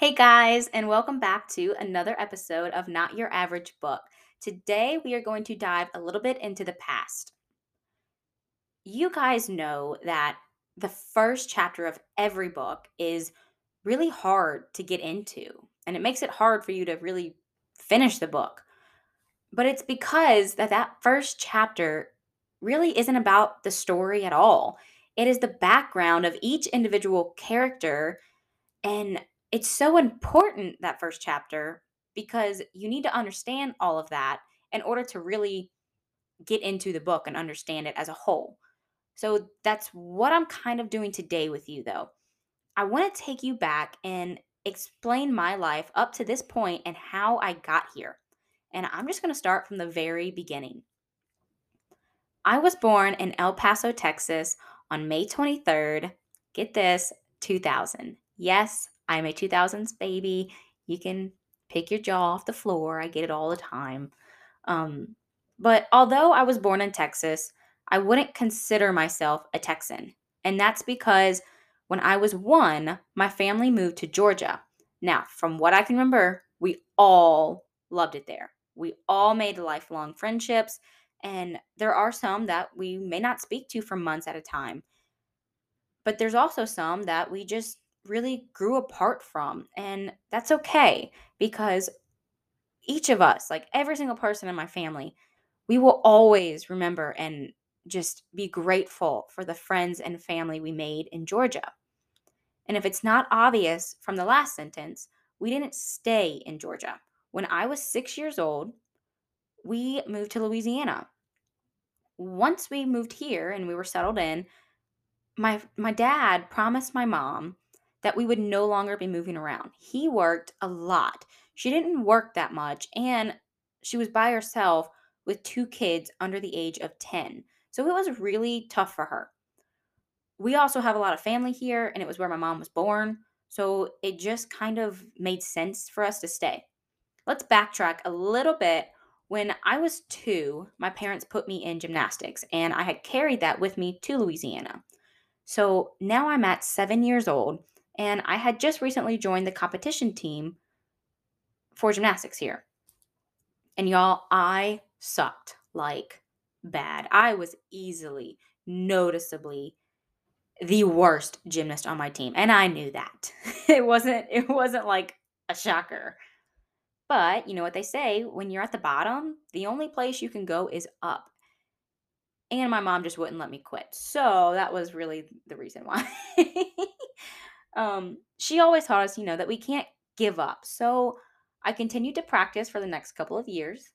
Hey guys, and welcome back to another episode of Not Your Average Book. Today we are going to dive a little bit into the past. You guys know that the first chapter of every book is really hard to get into, and it makes it hard for you to really finish the book. But it's because that that first chapter really isn't about the story at all. It is the background of each individual character and it's so important that first chapter because you need to understand all of that in order to really get into the book and understand it as a whole. So that's what I'm kind of doing today with you, though. I want to take you back and explain my life up to this point and how I got here. And I'm just going to start from the very beginning. I was born in El Paso, Texas on May 23rd, get this, 2000. Yes, I'm a 2000s baby. You can pick your jaw off the floor. I get it all the time. Um, but although I was born in Texas, I wouldn't consider myself a Texan. And that's because when I was one, my family moved to Georgia. Now, from what I can remember, we all loved it there. We all made lifelong friendships, and there are some that we may not speak to for months at a time. But there's also some that we just really grew apart from. And that's okay because each of us, like every single person in my family, we will always remember and just be grateful for the friends and family we made in Georgia. And if it's not obvious from the last sentence, we didn't stay in Georgia. When I was six years old, we moved to Louisiana. Once we moved here and we were settled in, my my dad promised my mom that we would no longer be moving around. He worked a lot. She didn't work that much, and she was by herself with two kids under the age of 10. So it was really tough for her. We also have a lot of family here, and it was where my mom was born. So it just kind of made sense for us to stay. Let's backtrack a little bit. When I was two, my parents put me in gymnastics, and I had carried that with me to Louisiana. So now I'm at seven years old, and I had just recently joined the competition team for gymnastics here. And y'all, I sucked like bad. I was easily, noticeably the worst gymnast on my team, and I knew that. it wasn't it wasn't like a shocker. But you know what they say, when you're at the bottom, the only place you can go is up. And my mom just wouldn't let me quit. So that was really the reason why. um, she always taught us, you know, that we can't give up. So I continued to practice for the next couple of years.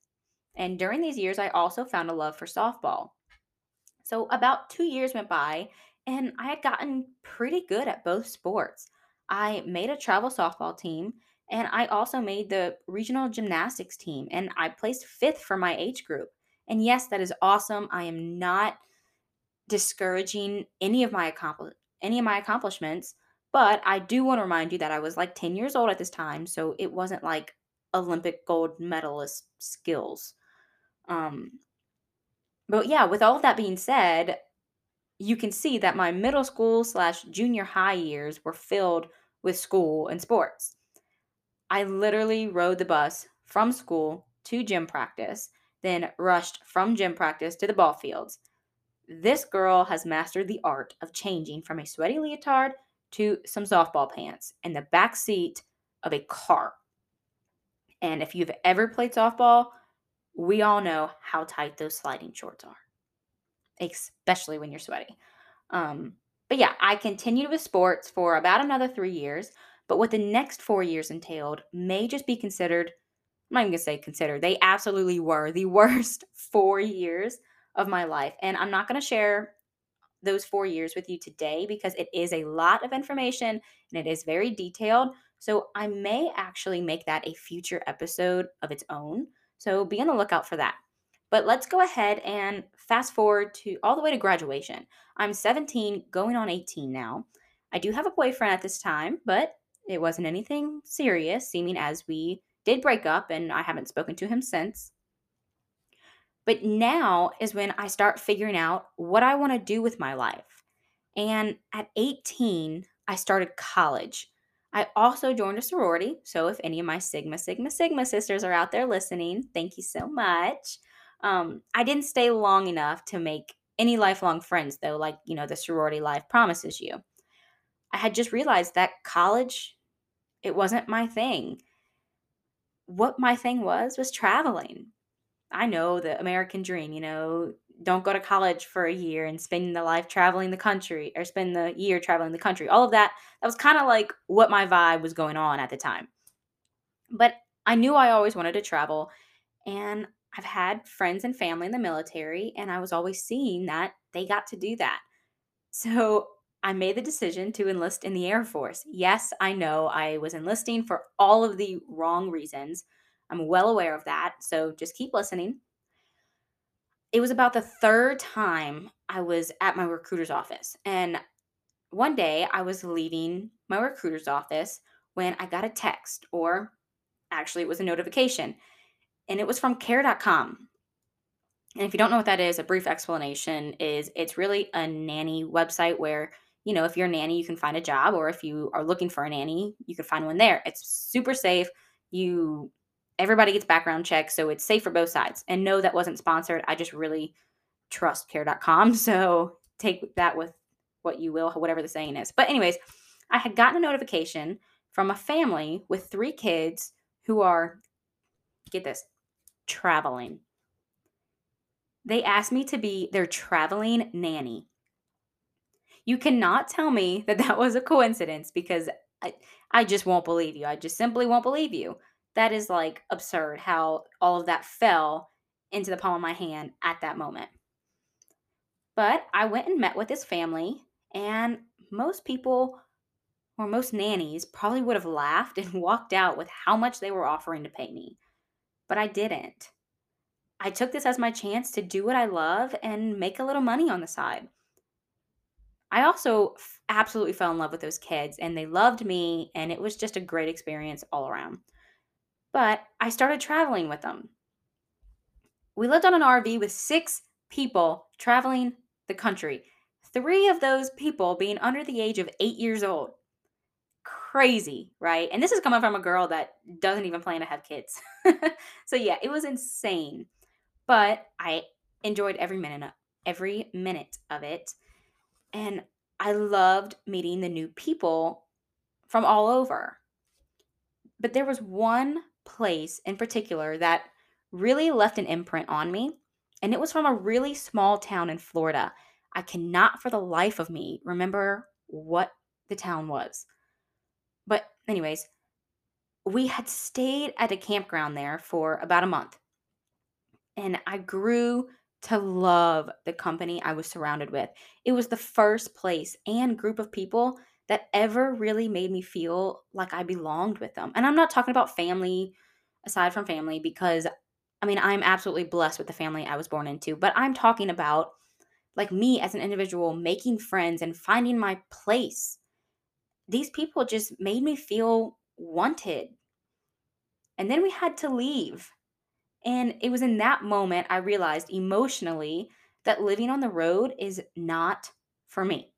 And during these years, I also found a love for softball. So about two years went by, and I had gotten pretty good at both sports. I made a travel softball team, and I also made the regional gymnastics team, and I placed fifth for my age group. And yes, that is awesome. I am not discouraging any of my accompli- any of my accomplishments. But I do want to remind you that I was like 10 years old at this time, so it wasn't like Olympic gold medalist skills. Um, but yeah, with all of that being said, you can see that my middle school slash junior high years were filled with school and sports. I literally rode the bus from school to gym practice, then rushed from gym practice to the ball fields. This girl has mastered the art of changing from a sweaty leotard to some softball pants in the back seat of a car. And if you've ever played softball, we all know how tight those sliding shorts are, especially when you're sweaty. Um, but yeah, I continued with sports for about another three years. But what the next four years entailed may just be considered, I'm not even gonna say considered, they absolutely were the worst four years of my life. And I'm not gonna share those four years with you today because it is a lot of information and it is very detailed. So I may actually make that a future episode of its own. So be on the lookout for that. But let's go ahead and fast forward to all the way to graduation. I'm 17, going on 18 now. I do have a boyfriend at this time, but it wasn't anything serious, seeming as we did break up and I haven't spoken to him since. But now is when I start figuring out what I want to do with my life. And at 18, I started college. I also joined a sorority. So if any of my Sigma, Sigma, Sigma sisters are out there listening, thank you so much. Um, I didn't stay long enough to make any lifelong friends, though, like, you know, the sorority life promises you. I had just realized that college, it wasn't my thing. What my thing was, was traveling. I know the American dream, you know, don't go to college for a year and spend the life traveling the country or spend the year traveling the country. All of that, that was kind of like what my vibe was going on at the time. But I knew I always wanted to travel and I've had friends and family in the military and I was always seeing that they got to do that. So I made the decision to enlist in the Air Force. Yes, I know I was enlisting for all of the wrong reasons. I'm well aware of that. So just keep listening. It was about the third time I was at my recruiter's office. And one day I was leaving my recruiter's office when I got a text, or actually, it was a notification, and it was from care.com. And if you don't know what that is, a brief explanation is it's really a nanny website where you know, if you're a nanny, you can find a job, or if you are looking for a nanny, you can find one there. It's super safe. You everybody gets background checks, so it's safe for both sides. And no, that wasn't sponsored. I just really trust care.com. So take that with what you will, whatever the saying is. But, anyways, I had gotten a notification from a family with three kids who are, get this, traveling. They asked me to be their traveling nanny. You cannot tell me that that was a coincidence because I, I just won't believe you. I just simply won't believe you. That is like absurd how all of that fell into the palm of my hand at that moment. But I went and met with his family, and most people or most nannies probably would have laughed and walked out with how much they were offering to pay me. But I didn't. I took this as my chance to do what I love and make a little money on the side. I also absolutely fell in love with those kids and they loved me and it was just a great experience all around. But I started traveling with them. We lived on an RV with six people traveling the country, three of those people being under the age of eight years old. Crazy, right? And this is coming from a girl that doesn't even plan to have kids. so yeah, it was insane. But I enjoyed every minute every minute of it and I loved meeting the new people from all over. But there was one place in particular that really left an imprint on me, and it was from a really small town in Florida. I cannot for the life of me remember what the town was. But, anyways, we had stayed at a campground there for about a month. And I grew to love the company I was surrounded with. It was the first place and group of people that ever really made me feel like I belonged with them. And I'm not talking about family aside from family because I mean, I'm absolutely blessed with the family I was born into, but I'm talking about like me as an individual making friends and finding my place. These people just made me feel wanted. And then we had to leave. And it was in that moment I realized emotionally that living on the road is not for me.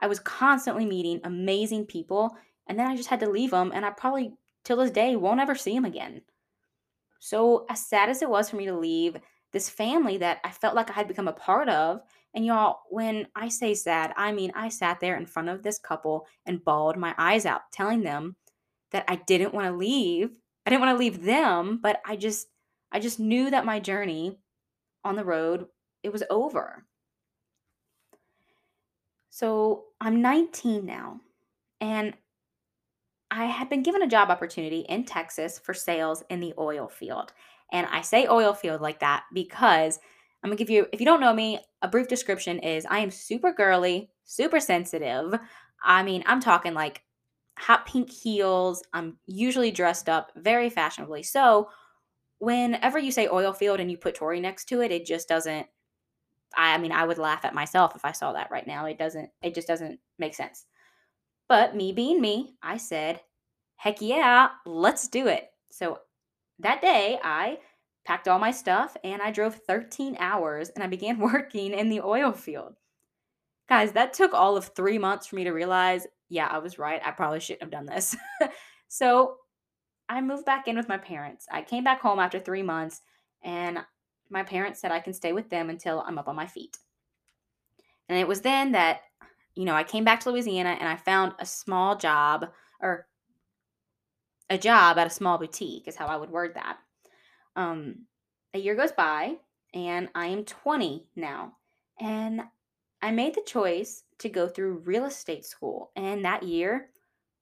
I was constantly meeting amazing people, and then I just had to leave them, and I probably till this day won't ever see them again. So, as sad as it was for me to leave this family that I felt like I had become a part of, and y'all, when I say sad, I mean I sat there in front of this couple and bawled my eyes out, telling them that I didn't want to leave. I didn't want to leave them, but I just I just knew that my journey on the road, it was over. So I'm 19 now, and I had been given a job opportunity in Texas for sales in the oil field. And I say oil field like that because I'm gonna give you, if you don't know me, a brief description is I am super girly, super sensitive. I mean, I'm talking like hot pink heels. I'm usually dressed up very fashionably. So whenever you say oil field and you put Tori next to it, it just doesn't. I, I mean, I would laugh at myself if I saw that right now. It doesn't. It just doesn't make sense. But me being me, I said, "Heck yeah, let's do it." So that day, I packed all my stuff and I drove 13 hours and I began working in the oil field. Guys, that took all of three months for me to realize yeah, I was right. I probably shouldn't have done this. so I moved back in with my parents. I came back home after three months, and my parents said I can stay with them until I'm up on my feet. And it was then that, you know, I came back to Louisiana and I found a small job or a job at a small boutique, is how I would word that. Um, a year goes by, and I am 20 now. And I made the choice to go through real estate school. And that year,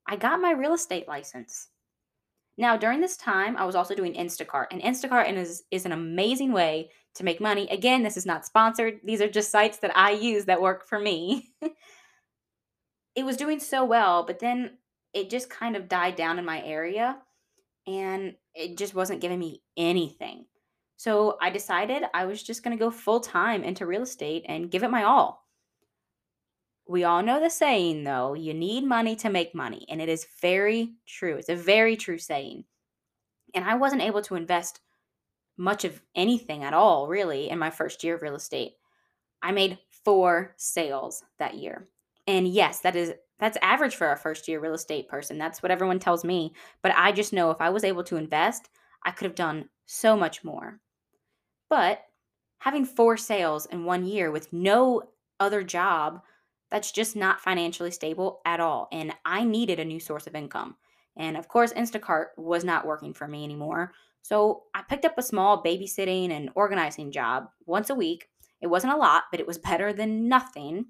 I got my real estate license. Now, during this time, I was also doing Instacart, and Instacart is, is an amazing way to make money. Again, this is not sponsored, these are just sites that I use that work for me. it was doing so well, but then it just kind of died down in my area and it just wasn't giving me anything. So I decided I was just going to go full time into real estate and give it my all. We all know the saying, though you need money to make money. And it is very true. It's a very true saying. And I wasn't able to invest much of anything at all, really, in my first year of real estate. I made four sales that year. And yes, that is that's average for a first year real estate person. That's what everyone tells me. But I just know if I was able to invest, I could have done so much more. But having four sales in one year with no other job, that's just not financially stable at all. And I needed a new source of income. And of course, Instacart was not working for me anymore. So I picked up a small babysitting and organizing job once a week. It wasn't a lot, but it was better than nothing.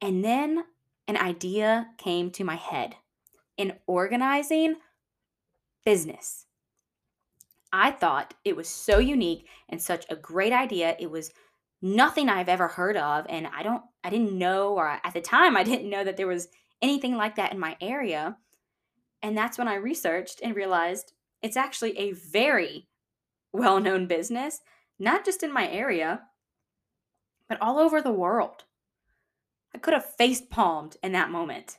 And then an idea came to my head in organizing business. I thought it was so unique and such a great idea. It was nothing I've ever heard of and I don't I didn't know or at the time I didn't know that there was anything like that in my area. And that's when I researched and realized it's actually a very well-known business, not just in my area, but all over the world. I could have face palmed in that moment.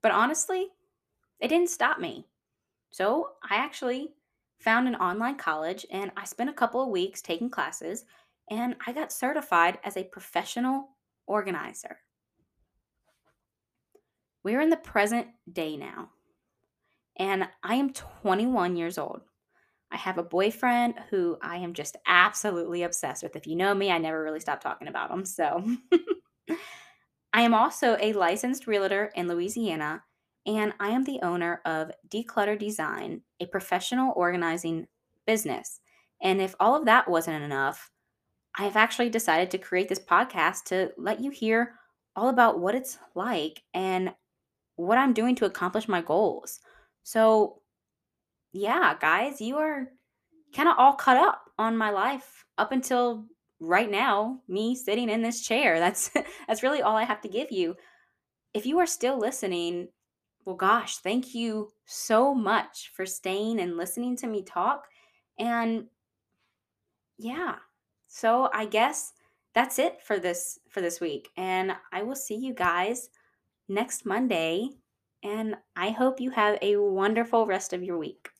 But honestly, it didn't stop me. So I actually found an online college and I spent a couple of weeks taking classes and I got certified as a professional organizer. We're in the present day now, and I am 21 years old. I have a boyfriend who I am just absolutely obsessed with. If you know me, I never really stop talking about him. So I am also a licensed realtor in Louisiana, and I am the owner of Declutter Design, a professional organizing business. And if all of that wasn't enough, I have actually decided to create this podcast to let you hear all about what it's like and what I'm doing to accomplish my goals. So, yeah, guys, you are kind of all caught up on my life up until right now, me sitting in this chair. That's that's really all I have to give you. If you are still listening, well gosh, thank you so much for staying and listening to me talk. And yeah. So I guess that's it for this for this week. And I will see you guys next Monday. And I hope you have a wonderful rest of your week.